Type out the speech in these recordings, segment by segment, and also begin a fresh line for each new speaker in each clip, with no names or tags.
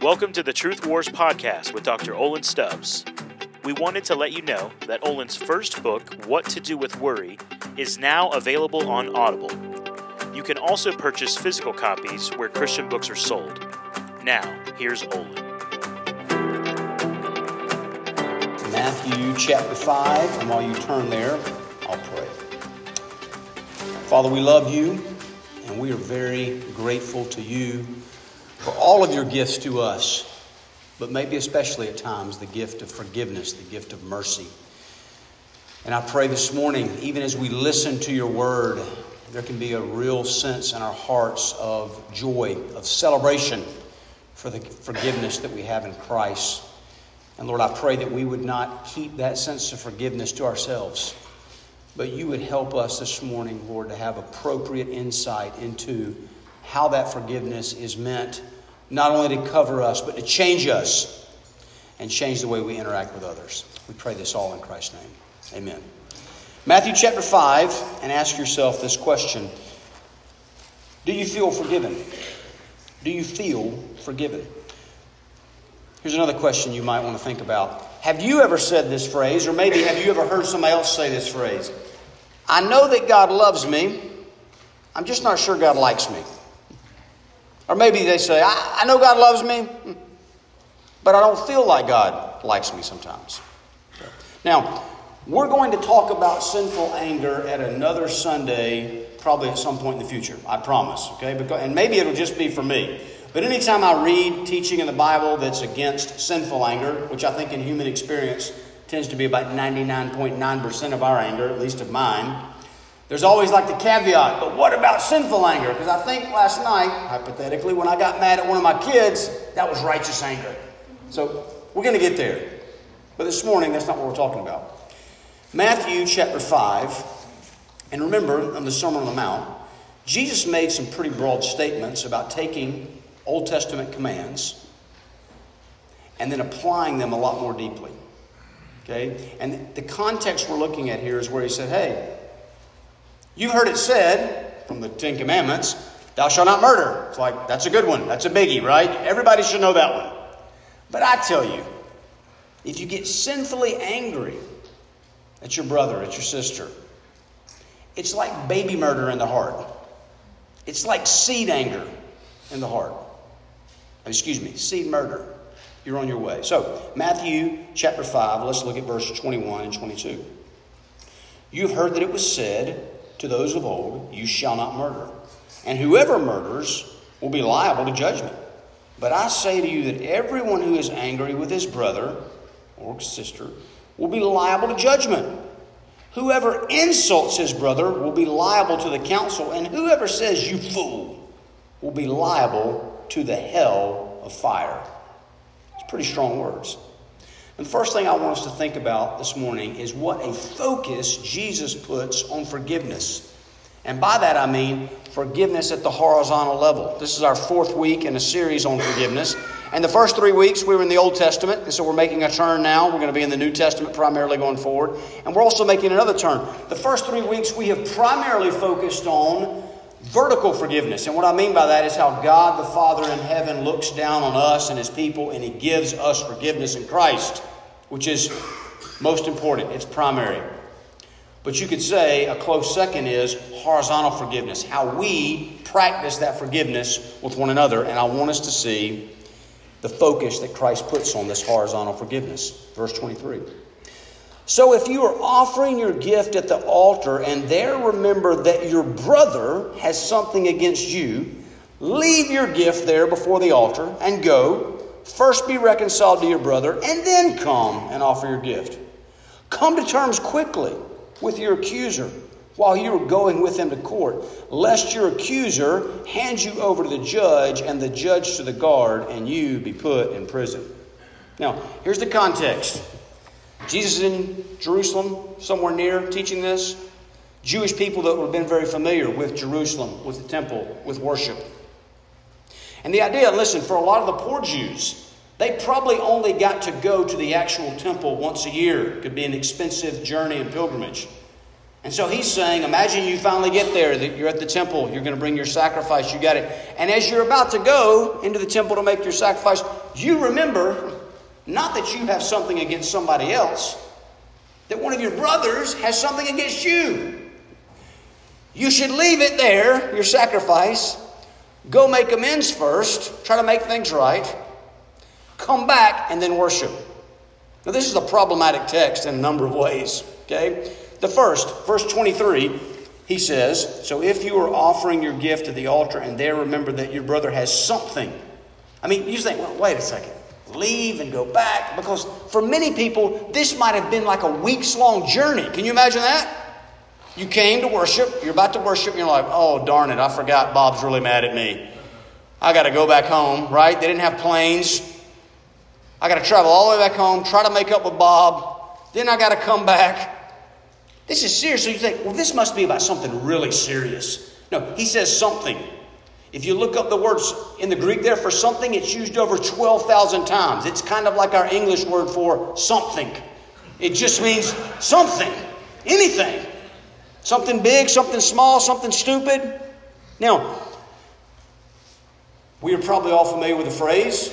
Welcome to the Truth Wars podcast with Dr. Olin Stubbs. We wanted to let you know that Olin's first book, What to Do with Worry, is now available on Audible. You can also purchase physical copies where Christian books are sold. Now, here's Olin.
Matthew chapter 5, and while you turn there, I'll pray. Father, we love you, and we are very grateful to you for all of your gifts to us, but maybe especially at times the gift of forgiveness, the gift of mercy. And I pray this morning, even as we listen to your word, there can be a real sense in our hearts of joy, of celebration for the forgiveness that we have in Christ. And Lord, I pray that we would not keep that sense of forgiveness to ourselves, but you would help us this morning, Lord, to have appropriate insight into how that forgiveness is meant not only to cover us, but to change us and change the way we interact with others. We pray this all in Christ's name. Amen. Matthew chapter 5, and ask yourself this question Do you feel forgiven? Do you feel forgiven? Here's another question you might want to think about. Have you ever said this phrase, or maybe have you ever heard somebody else say this phrase? I know that God loves me, I'm just not sure God likes me. Or maybe they say, I, I know God loves me, but I don't feel like God likes me sometimes. Now, we're going to talk about sinful anger at another Sunday, probably at some point in the future. I promise. Okay, because, and maybe it'll just be for me. But anytime I read teaching in the Bible that's against sinful anger, which I think in human experience tends to be about 99.9% of our anger, at least of mine, there's always like the caveat, but what about sinful anger? Because I think last night, hypothetically, when I got mad at one of my kids, that was righteous anger. So we're going to get there. But this morning, that's not what we're talking about. Matthew chapter 5, and remember on the Sermon on the Mount, Jesus made some pretty broad statements about taking Old Testament commands and then applying them a lot more deeply. Okay? And the context we're looking at here is where he said, hey, You've heard it said from the Ten Commandments, thou shalt not murder. It's like, that's a good one. That's a biggie, right? Everybody should know that one. But I tell you, if you get sinfully angry at your brother, at your sister, it's like baby murder in the heart. It's like seed anger in the heart. Excuse me, seed murder. You're on your way. So, Matthew chapter 5, let's look at verses 21 and 22. You've heard that it was said, to those of old, You shall not murder. And whoever murders will be liable to judgment. But I say to you that everyone who is angry with his brother or sister will be liable to judgment. Whoever insults his brother will be liable to the council, and whoever says, You fool, will be liable to the hell of fire. It's pretty strong words. And the first thing I want us to think about this morning is what a focus Jesus puts on forgiveness. And by that I mean forgiveness at the horizontal level. This is our fourth week in a series on forgiveness. And the first three weeks we were in the Old Testament, and so we're making a turn now. We're going to be in the New Testament primarily going forward. And we're also making another turn. The first three weeks we have primarily focused on vertical forgiveness. And what I mean by that is how God the Father in heaven looks down on us and his people and he gives us forgiveness in Christ which is most important, it's primary. But you could say a close second is horizontal forgiveness, how we practice that forgiveness with one another. And I want us to see the focus that Christ puts on this horizontal forgiveness. Verse 23. So if you are offering your gift at the altar and there remember that your brother has something against you, leave your gift there before the altar and go First be reconciled to your brother, and then come and offer your gift. Come to terms quickly with your accuser while you are going with him to court, lest your accuser hand you over to the judge and the judge to the guard, and you be put in prison. Now, here's the context Jesus in Jerusalem, somewhere near, teaching this. Jewish people that would have been very familiar with Jerusalem, with the temple, with worship. And the idea, listen, for a lot of the poor Jews, they probably only got to go to the actual temple once a year. It could be an expensive journey and pilgrimage. And so he's saying, imagine you finally get there, that you're at the temple, you're going to bring your sacrifice, you got it. And as you're about to go into the temple to make your sacrifice, you remember not that you have something against somebody else, that one of your brothers has something against you. You should leave it there, your sacrifice, go make amends first, try to make things right, come back, and then worship. Now, this is a problematic text in a number of ways, okay? The first, verse 23, he says, So if you are offering your gift at the altar and there remember that your brother has something. I mean, you think, well, wait a second. Leave and go back. Because for many people, this might have been like a weeks long journey. Can you imagine that? You came to worship, you're about to worship, and you're like, oh, darn it, I forgot Bob's really mad at me. I got to go back home, right? They didn't have planes. I got to travel all the way back home, try to make up with Bob. Then I got to come back. This is serious. So you think, well, this must be about something really serious. No, he says something. If you look up the words in the Greek there for something, it's used over 12,000 times. It's kind of like our English word for something. It just means something, anything. Something big, something small, something stupid. Now, we are probably all familiar with the phrase,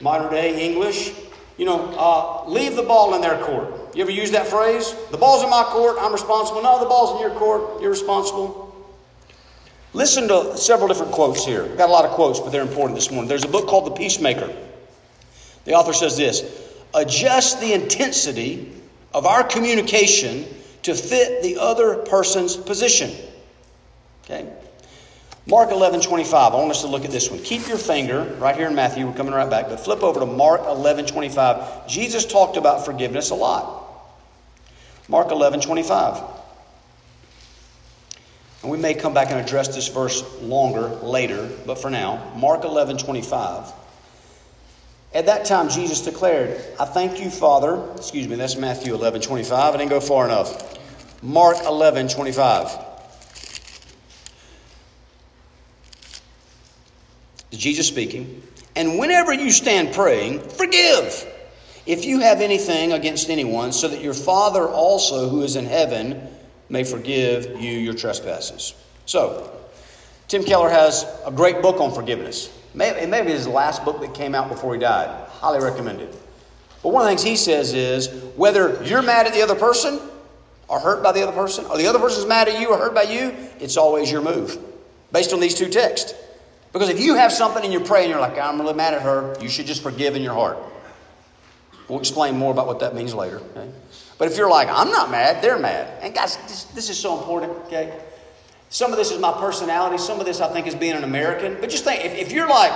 modern day English, you know, uh, leave the ball in their court. You ever use that phrase? The ball's in my court, I'm responsible. No, the ball's in your court, you're responsible. Listen to several different quotes here. I've got a lot of quotes, but they're important this morning. There's a book called The Peacemaker. The author says this Adjust the intensity of our communication to fit the other person's position. Okay? Mark 11, 25. I want us to look at this one. Keep your finger right here in Matthew. We're coming right back. But flip over to Mark 11, 25. Jesus talked about forgiveness a lot. Mark 11, 25. And we may come back and address this verse longer later, but for now, Mark 11, 25. At that time, Jesus declared, I thank you, Father. Excuse me, that's Matthew 11, 25. I didn't go far enough. Mark 11, 25. Jesus speaking. And whenever you stand praying, forgive if you have anything against anyone, so that your Father also, who is in heaven, may forgive you your trespasses. So, Tim Keller has a great book on forgiveness. Maybe, maybe his last book that came out before he died. Highly recommended. But one of the things he says is whether you're mad at the other person or hurt by the other person, or the other person's mad at you or hurt by you, it's always your move. Based on these two texts. Because if you have something and you're praying, you're like, I'm really mad at her, you should just forgive in your heart. We'll explain more about what that means later. Okay? But if you're like, I'm not mad, they're mad. And guys, this, this is so important, okay? Some of this is my personality. Some of this I think is being an American. But just think, if, if you're like,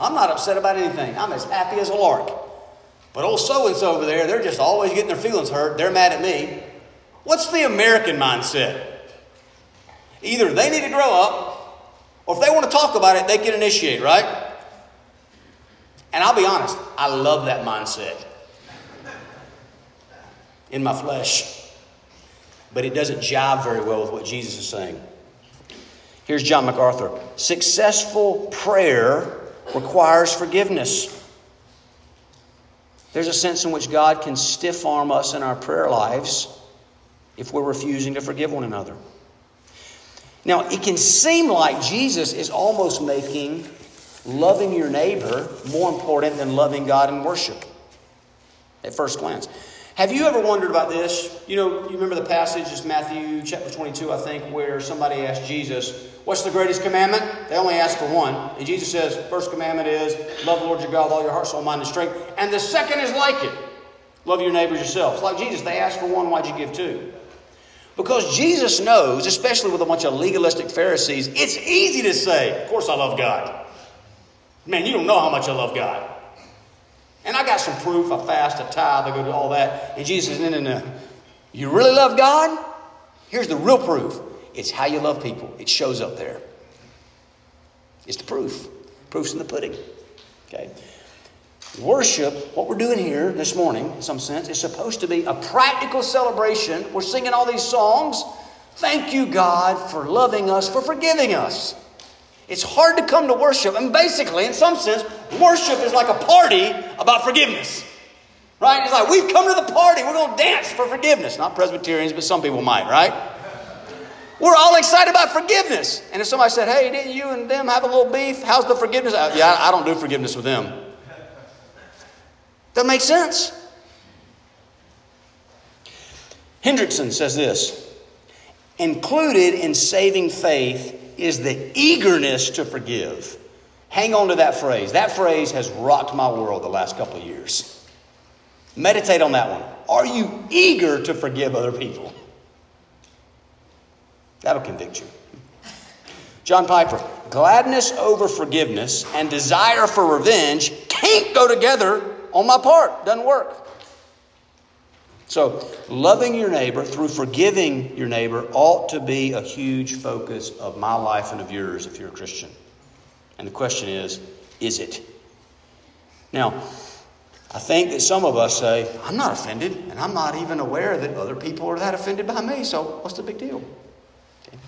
I'm not upset about anything, I'm as happy as a lark. But old so and so over there, they're just always getting their feelings hurt. They're mad at me. What's the American mindset? Either they need to grow up, or if they want to talk about it, they can initiate, right? And I'll be honest, I love that mindset in my flesh. But it doesn't jive very well with what Jesus is saying. Here's John MacArthur Successful prayer requires forgiveness. There's a sense in which God can stiff arm us in our prayer lives if we're refusing to forgive one another. Now, it can seem like Jesus is almost making loving your neighbor more important than loving God in worship at first glance. Have you ever wondered about this? You know, you remember the passage, it's Matthew chapter 22, I think, where somebody asked Jesus, What's the greatest commandment? They only asked for one. And Jesus says, First commandment is love the Lord your God with all your heart, soul, mind, and strength. And the second is like it love your neighbors yourself. It's like Jesus, they asked for one, why'd you give two? Because Jesus knows, especially with a bunch of legalistic Pharisees, it's easy to say, Of course I love God. Man, you don't know how much I love God. And I got some proof. I fast, I tithe, I go do all that. And Jesus says, no, no, no. You really love God? Here's the real proof. It's how you love people. It shows up there. It's the proof. Proof's in the pudding. Okay? Worship, what we're doing here this morning, in some sense, is supposed to be a practical celebration. We're singing all these songs. Thank you, God, for loving us, for forgiving us. It's hard to come to worship. And basically, in some sense, worship is like a party about forgiveness. Right? It's like, we've come to the party. We're going to dance for forgiveness. Not Presbyterians, but some people might, right? We're all excited about forgiveness. And if somebody said, hey, didn't you and them have a little beef? How's the forgiveness? Uh, yeah, I don't do forgiveness with them. That makes sense. Hendriksen says this Included in saving faith is the eagerness to forgive. Hang on to that phrase. That phrase has rocked my world the last couple of years. Meditate on that one. Are you eager to forgive other people? That'll convict you. John Piper, gladness over forgiveness and desire for revenge can't go together on my part. Doesn't work. So, loving your neighbor through forgiving your neighbor ought to be a huge focus of my life and of yours if you're a Christian. And the question is, is it? Now, I think that some of us say, I'm not offended, and I'm not even aware that other people are that offended by me, so what's the big deal? Okay.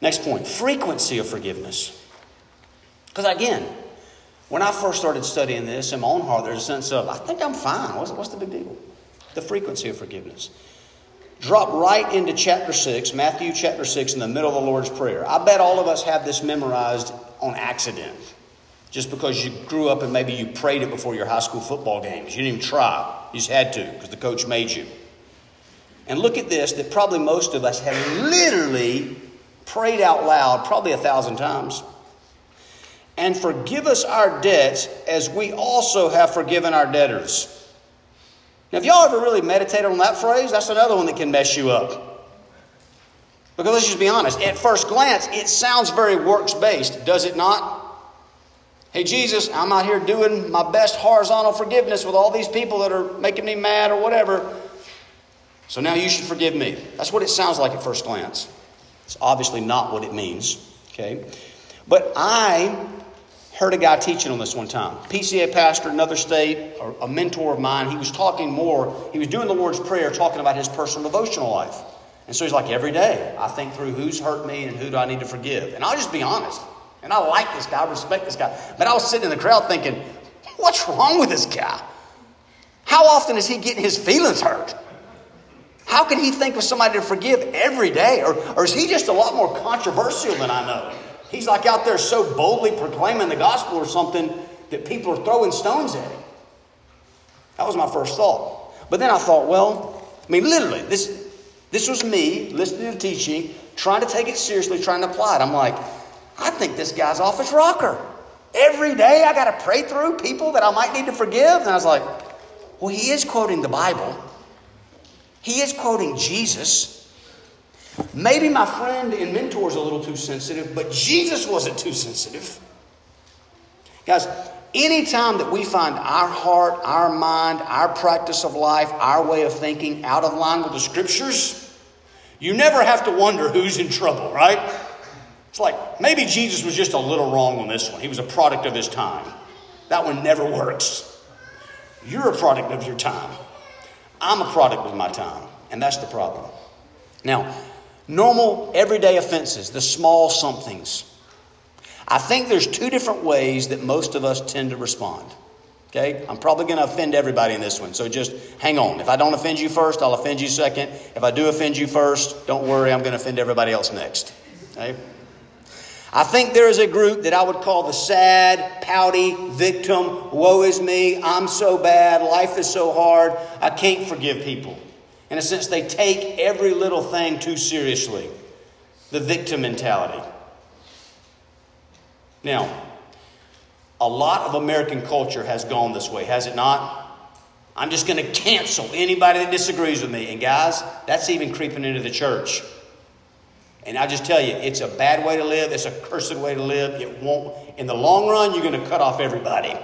Next point frequency of forgiveness. Because again, when I first started studying this in my own heart, there's a sense of, I think I'm fine. What's, what's the big deal? The frequency of forgiveness. Drop right into chapter 6, Matthew chapter 6, in the middle of the Lord's Prayer. I bet all of us have this memorized on accident. Just because you grew up and maybe you prayed it before your high school football games. You didn't even try. You just had to because the coach made you. And look at this that probably most of us have literally prayed out loud probably a thousand times. And forgive us our debts as we also have forgiven our debtors. Now, if y'all ever really meditated on that phrase, that's another one that can mess you up. Because let's just be honest, at first glance, it sounds very works based, does it not? Hey, Jesus, I'm out here doing my best horizontal forgiveness with all these people that are making me mad or whatever. So now you should forgive me. That's what it sounds like at first glance. It's obviously not what it means, okay? But I heard a guy teaching on this one time. PCA pastor, another state, a mentor of mine. He was talking more, he was doing the Lord's Prayer, talking about his personal devotional life. And so he's like, every day I think through who's hurt me and who do I need to forgive. And I'll just be honest. And I like this guy, I respect this guy. But I was sitting in the crowd thinking, what's wrong with this guy? How often is he getting his feelings hurt? How can he think of somebody to forgive every day? Or, or is he just a lot more controversial than I know? He's like out there so boldly proclaiming the gospel or something that people are throwing stones at him. That was my first thought. But then I thought, well, I mean, literally, this, this was me listening to teaching, trying to take it seriously, trying to apply it. I'm like, I think this guy's off his rocker. Every day I got to pray through people that I might need to forgive. And I was like, well, he is quoting the Bible, he is quoting Jesus. Maybe my friend and mentor is a little too sensitive, but Jesus wasn't too sensitive. Guys, anytime that we find our heart, our mind, our practice of life, our way of thinking out of line with the scriptures, you never have to wonder who's in trouble, right? It's like maybe Jesus was just a little wrong on this one. He was a product of his time. That one never works. You're a product of your time. I'm a product of my time. And that's the problem. Now, normal, everyday offenses, the small somethings. I think there's two different ways that most of us tend to respond. Okay? I'm probably going to offend everybody in this one, so just hang on. If I don't offend you first, I'll offend you second. If I do offend you first, don't worry, I'm going to offend everybody else next. Okay? I think there is a group that I would call the sad, pouty victim. Woe is me. I'm so bad. Life is so hard. I can't forgive people. In a sense, they take every little thing too seriously. The victim mentality. Now, a lot of American culture has gone this way, has it not? I'm just going to cancel anybody that disagrees with me. And guys, that's even creeping into the church. And I just tell you, it's a bad way to live. It's a cursed way to live. It won't, in the long run, you're going to cut off everybody.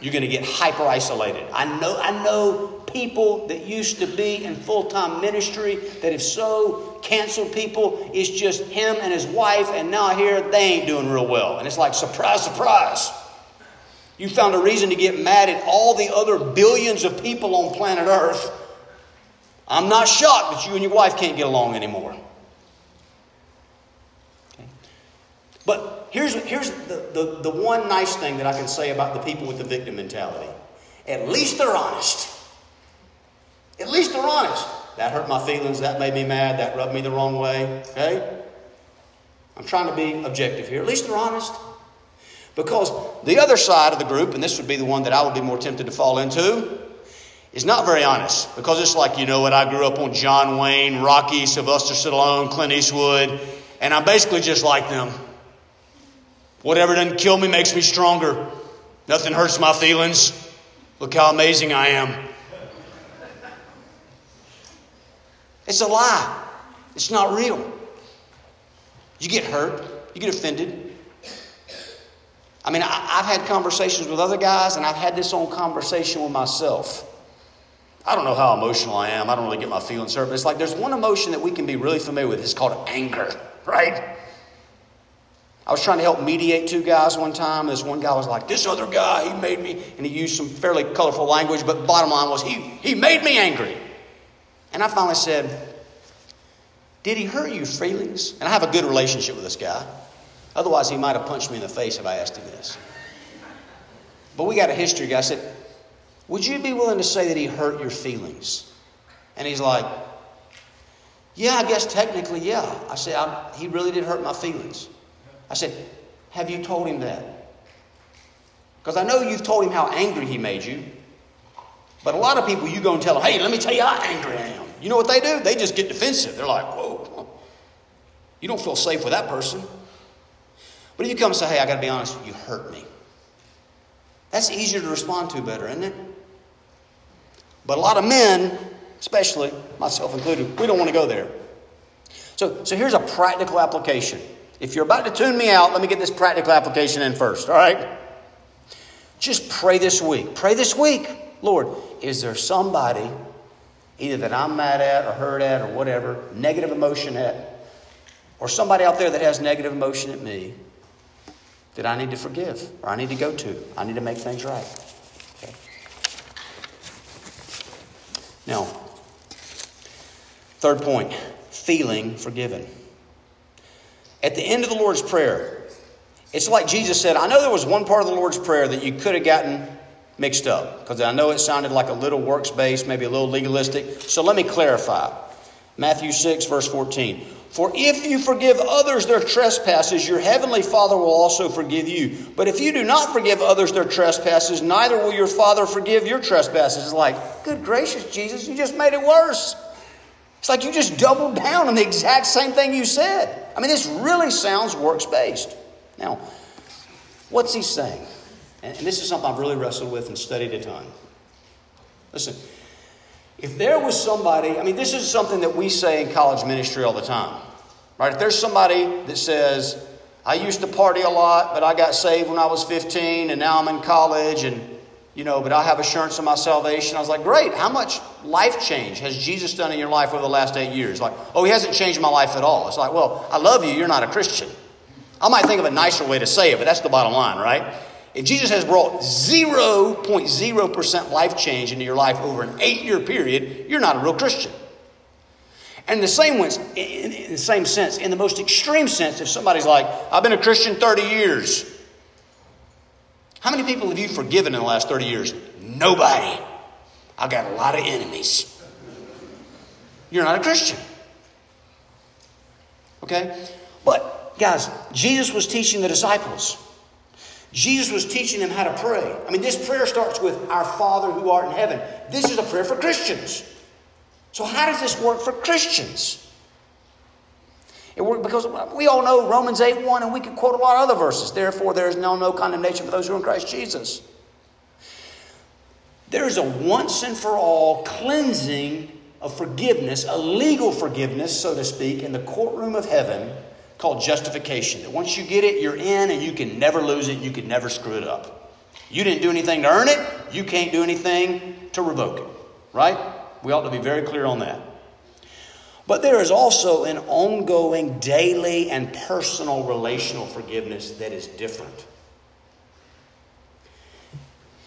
You're going to get hyper isolated. I know, I know people that used to be in full time ministry that have so canceled people. It's just him and his wife, and now hear they ain't doing real well. And it's like, surprise, surprise. You found a reason to get mad at all the other billions of people on planet Earth. I'm not shocked that you and your wife can't get along anymore. Okay. But here's, here's the, the, the one nice thing that I can say about the people with the victim mentality at least they're honest. At least they're honest. That hurt my feelings. That made me mad. That rubbed me the wrong way. Okay? I'm trying to be objective here. At least they're honest. Because the other side of the group, and this would be the one that I would be more tempted to fall into, is not very honest. Because it's like, you know what, I grew up on John Wayne, Rocky, Sylvester Stallone, Clint Eastwood, and I'm basically just like them. Whatever doesn't kill me makes me stronger. Nothing hurts my feelings. Look how amazing I am. It's a lie. It's not real. You get hurt, you get offended. I mean, I, have had conversations with other guys, and I've had this own conversation with myself. I don't know how emotional I am. I don't really get my feelings hurt, but it's like there's one emotion that we can be really familiar with. It's called anger, right? I was trying to help mediate two guys one time. This one guy was like, This other guy, he made me, and he used some fairly colorful language, but bottom line was, He, he made me angry. And I finally said, Did he hurt you feelings? And I have a good relationship with this guy. Otherwise, he might have punched me in the face if I asked him this. But we got a history guy. I said, Would you be willing to say that he hurt your feelings? And he's like, Yeah, I guess technically, yeah. I said, He really did hurt my feelings. I said, Have you told him that? Because I know you've told him how angry he made you. But a lot of people, you go and tell them, Hey, let me tell you how angry I am. You know what they do? They just get defensive. They're like, Whoa, you don't feel safe with that person. But if you come and say, Hey, I got to be honest, you hurt me. That's easier to respond to better, isn't it? But a lot of men, especially myself included, we don't want to go there. So, so here's a practical application. If you're about to tune me out, let me get this practical application in first, all right? Just pray this week. Pray this week. Lord, is there somebody either that I'm mad at or hurt at or whatever, negative emotion at, or somebody out there that has negative emotion at me that I need to forgive or I need to go to? I need to make things right. Okay. Now, third point feeling forgiven. At the end of the Lord's Prayer, it's like Jesus said, I know there was one part of the Lord's Prayer that you could have gotten mixed up because I know it sounded like a little works based, maybe a little legalistic. So let me clarify. Matthew 6, verse 14. For if you forgive others their trespasses, your heavenly Father will also forgive you. But if you do not forgive others their trespasses, neither will your Father forgive your trespasses. It's like, good gracious, Jesus, you just made it worse. It's like you just doubled down on the exact same thing you said. I mean, this really sounds works based. Now, what's he saying? And this is something I've really wrestled with and studied a ton. Listen, if there was somebody, I mean, this is something that we say in college ministry all the time, right? If there's somebody that says, I used to party a lot, but I got saved when I was 15, and now I'm in college, and you know, but I have assurance of my salvation. I was like, great. How much life change has Jesus done in your life over the last eight years? Like, oh, he hasn't changed my life at all. It's like, well, I love you. You're not a Christian. I might think of a nicer way to say it, but that's the bottom line, right? If Jesus has brought 0.0% life change into your life over an eight year period, you're not a real Christian. And in the same way, in the same sense, in the most extreme sense, if somebody's like, I've been a Christian 30 years, how many people have you forgiven in the last 30 years? Nobody. I've got a lot of enemies. You're not a Christian. Okay? But, guys, Jesus was teaching the disciples. Jesus was teaching them how to pray. I mean, this prayer starts with Our Father who art in heaven. This is a prayer for Christians. So, how does this work for Christians? It worked because we all know Romans 8 1, and we could quote a lot of other verses. Therefore, there is no, no condemnation for those who are in Christ Jesus. There is a once and for all cleansing of forgiveness, a legal forgiveness, so to speak, in the courtroom of heaven called justification. That once you get it, you're in and you can never lose it, you can never screw it up. You didn't do anything to earn it, you can't do anything to revoke it. Right? We ought to be very clear on that. But there is also an ongoing, daily, and personal relational forgiveness that is different.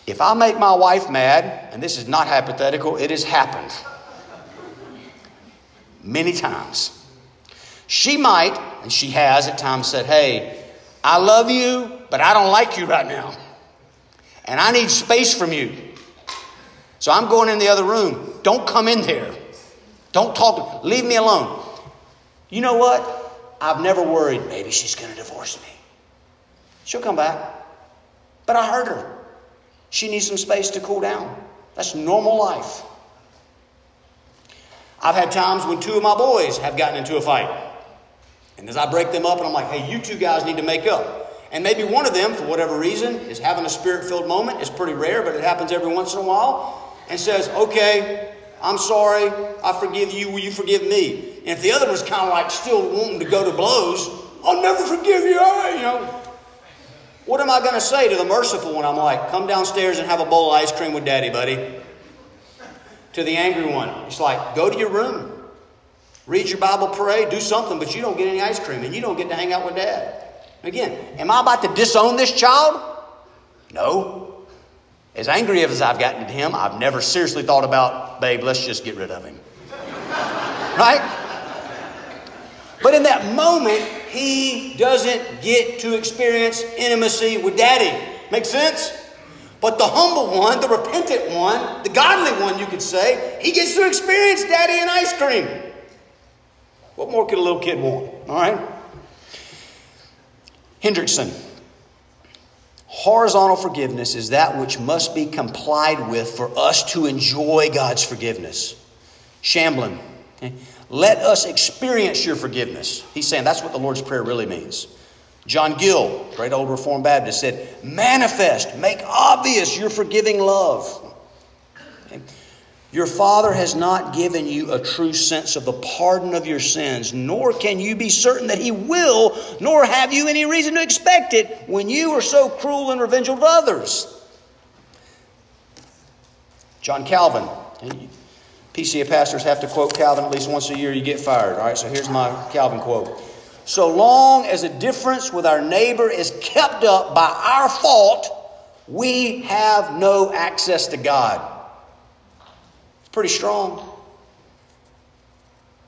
If I make my wife mad, and this is not hypothetical, it has happened many times. She might, and she has at times said, Hey, I love you, but I don't like you right now. And I need space from you. So I'm going in the other room. Don't come in there. Don't talk, leave me alone. You know what? I've never worried, maybe she's going to divorce me. She'll come back. But I hurt her. She needs some space to cool down. That's normal life. I've had times when two of my boys have gotten into a fight. And as I break them up, and I'm like, hey, you two guys need to make up. And maybe one of them, for whatever reason, is having a spirit filled moment. It's pretty rare, but it happens every once in a while. And says, okay, I'm sorry. I forgive you. Will you forgive me? And if the other was kind of like still wanting to go to blows, I'll never forgive you. You know, what am I going to say to the merciful one? I'm like, come downstairs and have a bowl of ice cream with daddy, buddy. To the angry one, it's like, go to your room, read your Bible, pray, do something, but you don't get any ice cream and you don't get to hang out with dad. Again, am I about to disown this child? No. As angry as I've gotten at him, I've never seriously thought about, babe, let's just get rid of him. right? But in that moment, he doesn't get to experience intimacy with daddy. Make sense? But the humble one, the repentant one, the godly one, you could say, he gets to experience daddy and ice cream. What more could a little kid want? All right? Hendriksen. Horizontal forgiveness is that which must be complied with for us to enjoy God's forgiveness. Shamblin. Okay? Let us experience your forgiveness. He's saying that's what the Lord's Prayer really means. John Gill, great old Reformed Baptist, said, Manifest, make obvious your forgiving love. Your Father has not given you a true sense of the pardon of your sins, nor can you be certain that He will, nor have you any reason to expect it when you are so cruel and revengeful to others. John Calvin, PCA pastors have to quote Calvin at least once a year, you get fired. All right, so here's my Calvin quote. So long as a difference with our neighbor is kept up by our fault, we have no access to God. Pretty strong.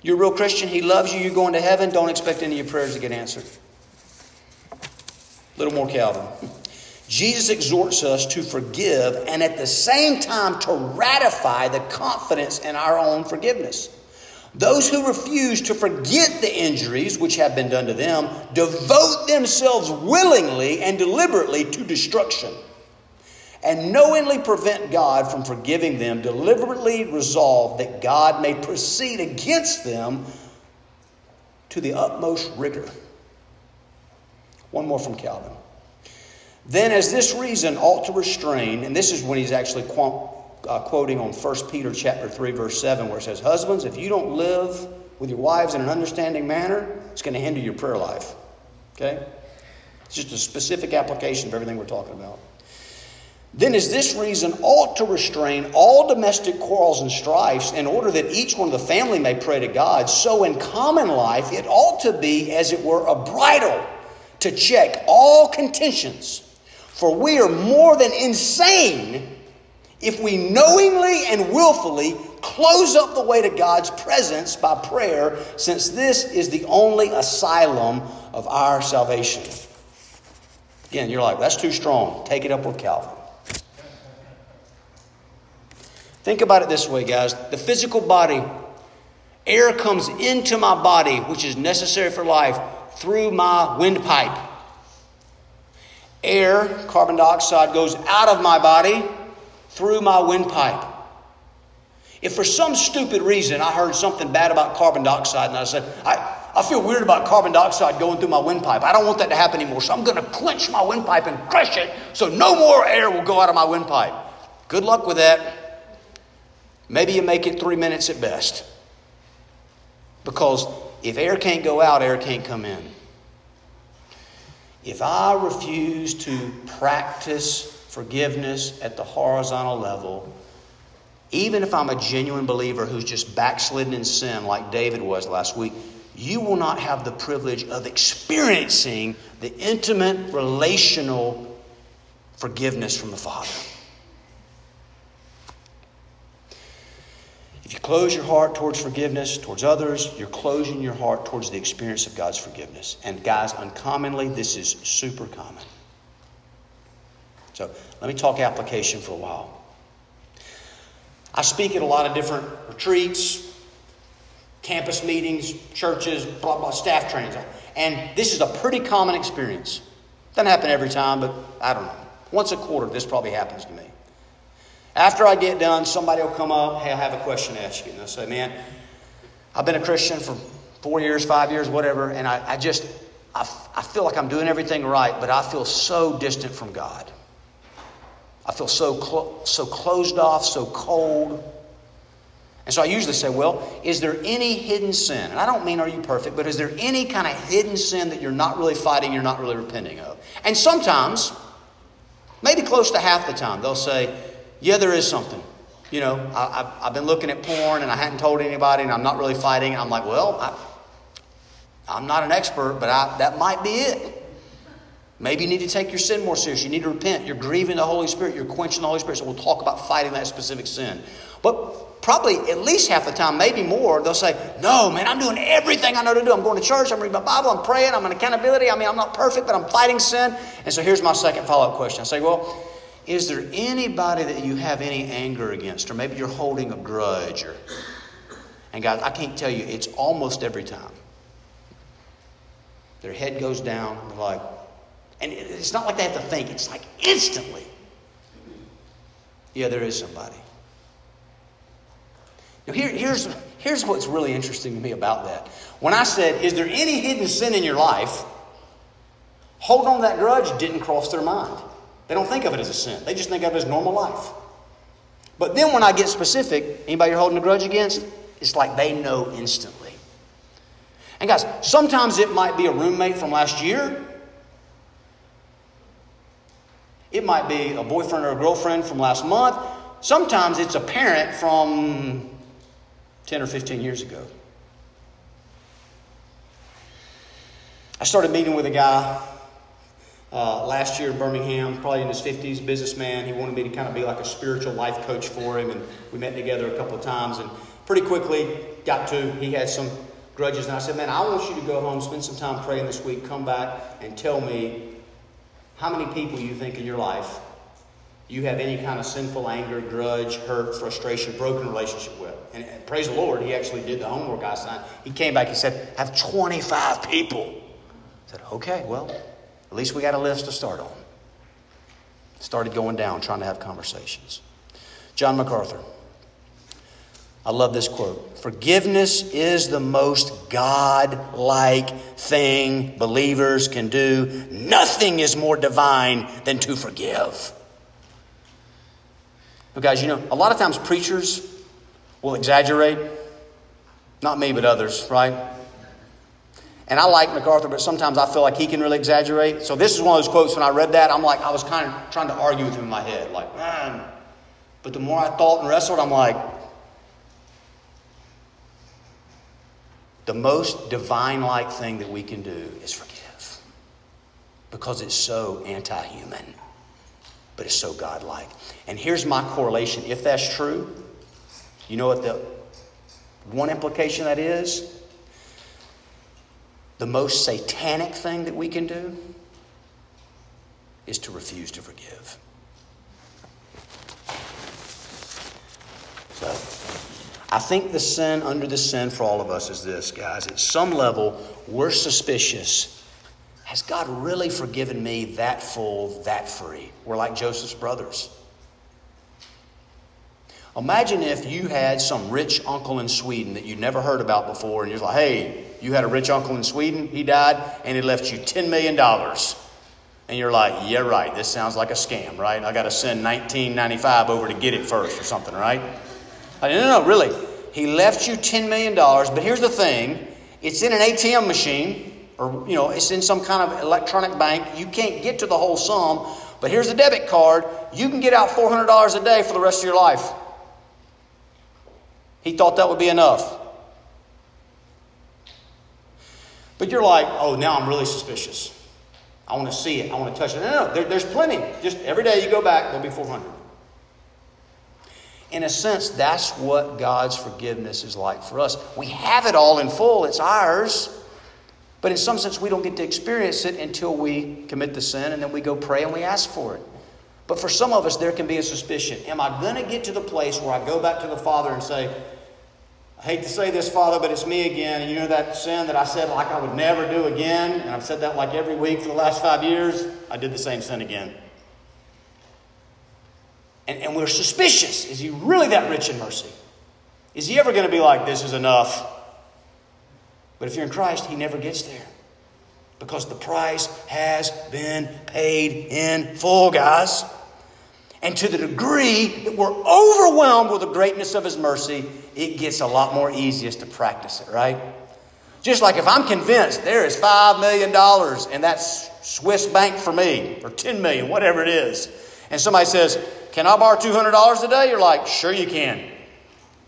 You're a real Christian, He loves you, you're going to heaven, don't expect any of your prayers to get answered. A little more Calvin. Jesus exhorts us to forgive and at the same time to ratify the confidence in our own forgiveness. Those who refuse to forget the injuries which have been done to them devote themselves willingly and deliberately to destruction and knowingly prevent God from forgiving them, deliberately resolve that God may proceed against them to the utmost rigor. One more from Calvin. Then, as this reason ought to restrain, and this is when he's actually quote, uh, quoting on 1 Peter chapter 3, verse 7, where it says, Husbands, if you don't live with your wives in an understanding manner, it's going to hinder your prayer life. Okay? It's just a specific application of everything we're talking about. Then, is this reason ought to restrain all domestic quarrels and strifes in order that each one of the family may pray to God, so in common life it ought to be, as it were, a bridle to check all contentions for we are more than insane if we knowingly and willfully close up the way to God's presence by prayer, since this is the only asylum of our salvation. Again, you're like, that's too strong. Take it up with Calvin. Think about it this way, guys. The physical body, air comes into my body, which is necessary for life, through my windpipe air, carbon dioxide, goes out of my body through my windpipe. If for some stupid reason I heard something bad about carbon dioxide and I said, I, I feel weird about carbon dioxide going through my windpipe. I don't want that to happen anymore. So I'm going to clench my windpipe and crush it so no more air will go out of my windpipe. Good luck with that. Maybe you make it three minutes at best. Because if air can't go out, air can't come in. If I refuse to practice forgiveness at the horizontal level, even if I'm a genuine believer who's just backslidden in sin like David was last week, you will not have the privilege of experiencing the intimate relational forgiveness from the Father. If you close your heart towards forgiveness, towards others, you're closing your heart towards the experience of God's forgiveness. And guys, uncommonly, this is super common. So let me talk application for a while. I speak at a lot of different retreats, campus meetings, churches, blah, blah, staff trainings. And this is a pretty common experience. Doesn't happen every time, but I don't know. Once a quarter, this probably happens to me. After I get done, somebody will come up, hey, I have a question to ask you. And they'll say, man, I've been a Christian for four years, five years, whatever, and I, I just, I, I feel like I'm doing everything right, but I feel so distant from God. I feel so, clo- so closed off, so cold. And so I usually say, well, is there any hidden sin? And I don't mean are you perfect, but is there any kind of hidden sin that you're not really fighting, you're not really repenting of? And sometimes, maybe close to half the time, they'll say, yeah, there is something. You know, I, have been looking at porn and I hadn't told anybody and I'm not really fighting. I'm like, well, I, I'm not an expert, but I, that might be it. Maybe you need to take your sin more serious. You need to repent. You're grieving the Holy Spirit. You're quenching the Holy Spirit. So we'll talk about fighting that specific sin. But probably at least half the time, maybe more, they'll say, No, man, I'm doing everything I know to do. I'm going to church, I'm reading my Bible, I'm praying, I'm in accountability. I mean, I'm not perfect, but I'm fighting sin. And so here's my second follow up question I say, Well, is there anybody that you have any anger against? Or maybe you're holding a grudge? Or... And guys, I can't tell you, it's almost every time. Their head goes down, they're like, and it's not like they have to think, it's like instantly. Yeah, there is somebody. Now, here, here's, here's what's really interesting to me about that. When I said, Is there any hidden sin in your life? Hold on that grudge didn't cross their mind. They don't think of it as a sin, they just think of it as normal life. But then when I get specific, anybody you're holding a grudge against, it's like they know instantly. And guys, sometimes it might be a roommate from last year. It might be a boyfriend or a girlfriend from last month. Sometimes it's a parent from 10 or 15 years ago. I started meeting with a guy uh, last year in Birmingham, probably in his 50s, businessman. He wanted me to kind of be like a spiritual life coach for him, and we met together a couple of times. And pretty quickly got to, he had some grudges. And I said, Man, I want you to go home, spend some time praying this week, come back and tell me how many people you think in your life you have any kind of sinful anger, grudge, hurt, frustration, broken relationship with. And, and praise the Lord, he actually did the homework I assigned. He came back, he said, "I have 25 people. I said, okay, well, at least we got a list to start on. Started going down, trying to have conversations. John MacArthur. I love this quote. Forgiveness is the most God like thing believers can do. Nothing is more divine than to forgive. But guys, you know, a lot of times preachers will exaggerate. Not me, but others, right? And I like MacArthur, but sometimes I feel like he can really exaggerate. So this is one of those quotes when I read that, I'm like, I was kind of trying to argue with him in my head. Like, man. But the more I thought and wrestled, I'm like, the most divine like thing that we can do is forgive. Because it's so anti human but it's so godlike. And here's my correlation. If that's true, you know what the one implication that is? The most satanic thing that we can do is to refuse to forgive. So, I think the sin under the sin for all of us is this, guys. At some level, we're suspicious has God really forgiven me that full, that free? We're like Joseph's brothers. Imagine if you had some rich uncle in Sweden that you'd never heard about before, and you're like, hey, you had a rich uncle in Sweden, he died, and he left you $10 million. And you're like, yeah, right, this sounds like a scam, right? I got to send 1995 over to get it first or something, right? no, no, no, really. He left you $10 million, but here's the thing it's in an ATM machine or you know it's in some kind of electronic bank you can't get to the whole sum but here's a debit card you can get out $400 a day for the rest of your life he thought that would be enough but you're like oh now i'm really suspicious. I want to see it. I want to touch it. No no, there, there's plenty. Just every day you go back there'll be 400 in a sense that's what god's forgiveness is like for us. We have it all in full. It's ours. But in some sense, we don't get to experience it until we commit the sin and then we go pray and we ask for it. But for some of us, there can be a suspicion. Am I going to get to the place where I go back to the Father and say, I hate to say this, Father, but it's me again. And you know that sin that I said like I would never do again? And I've said that like every week for the last five years. I did the same sin again. And, and we're suspicious. Is he really that rich in mercy? Is he ever going to be like, this is enough? But if you're in Christ, he never gets there. Because the price has been paid in full, guys. And to the degree that we're overwhelmed with the greatness of His mercy, it gets a lot more easiest to practice it, right? Just like if I'm convinced there is $5 million and that's Swiss bank for me, or 10 million, whatever it is, and somebody says, Can I borrow $200 today? You're like, Sure you can.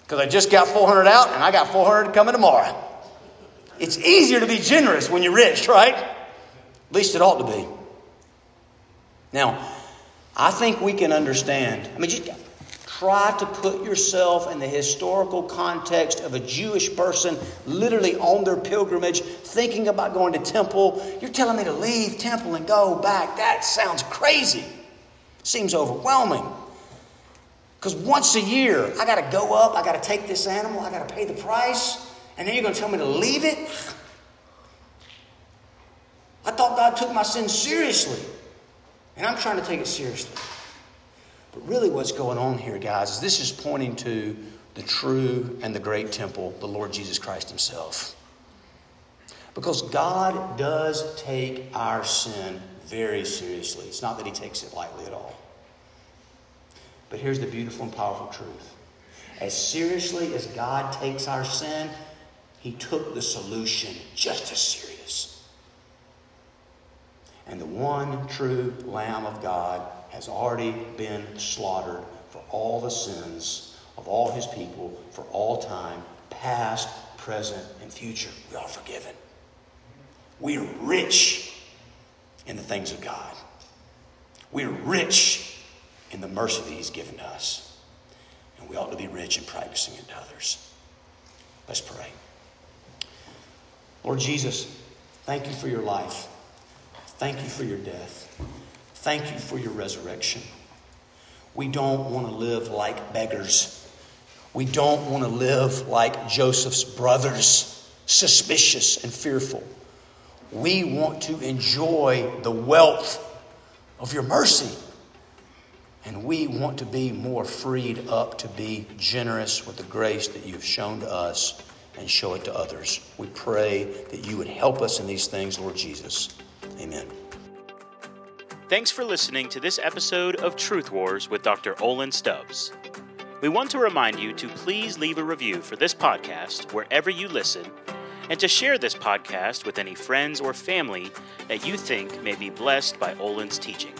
Because I just got 400 out and I got 400 coming tomorrow. It's easier to be generous when you're rich, right? At least it ought to be. Now, I think we can understand. I mean, just try to put yourself in the historical context of a Jewish person literally on their pilgrimage, thinking about going to temple. You're telling me to leave temple and go back. That sounds crazy. Seems overwhelming. Because once a year, I got to go up, I got to take this animal, I got to pay the price, and then you're going to tell me to leave it? I thought God took my sin seriously. And I'm trying to take it seriously. But really, what's going on here, guys, is this is pointing to the true and the great temple, the Lord Jesus Christ Himself. Because God does take our sin very seriously. It's not that He takes it lightly at all. But here's the beautiful and powerful truth as seriously as God takes our sin, He took the solution just as serious. And the one true Lamb of God has already been slaughtered for all the sins of all his people for all time, past, present, and future. We are forgiven. We are rich in the things of God. We are rich in the mercy that he's given to us. And we ought to be rich in practicing it to others. Let's pray. Lord Jesus, thank you for your life. Thank you for your death. Thank you for your resurrection. We don't want to live like beggars. We don't want to live like Joseph's brothers, suspicious and fearful. We want to enjoy the wealth of your mercy. And we want to be more freed up to be generous with the grace that you've shown to us and show it to others. We pray that you would help us in these things, Lord Jesus. Amen.
Thanks for listening to this episode of Truth Wars with Dr. Olin Stubbs. We want to remind you to please leave a review for this podcast wherever you listen and to share this podcast with any friends or family that you think may be blessed by Olin's teaching.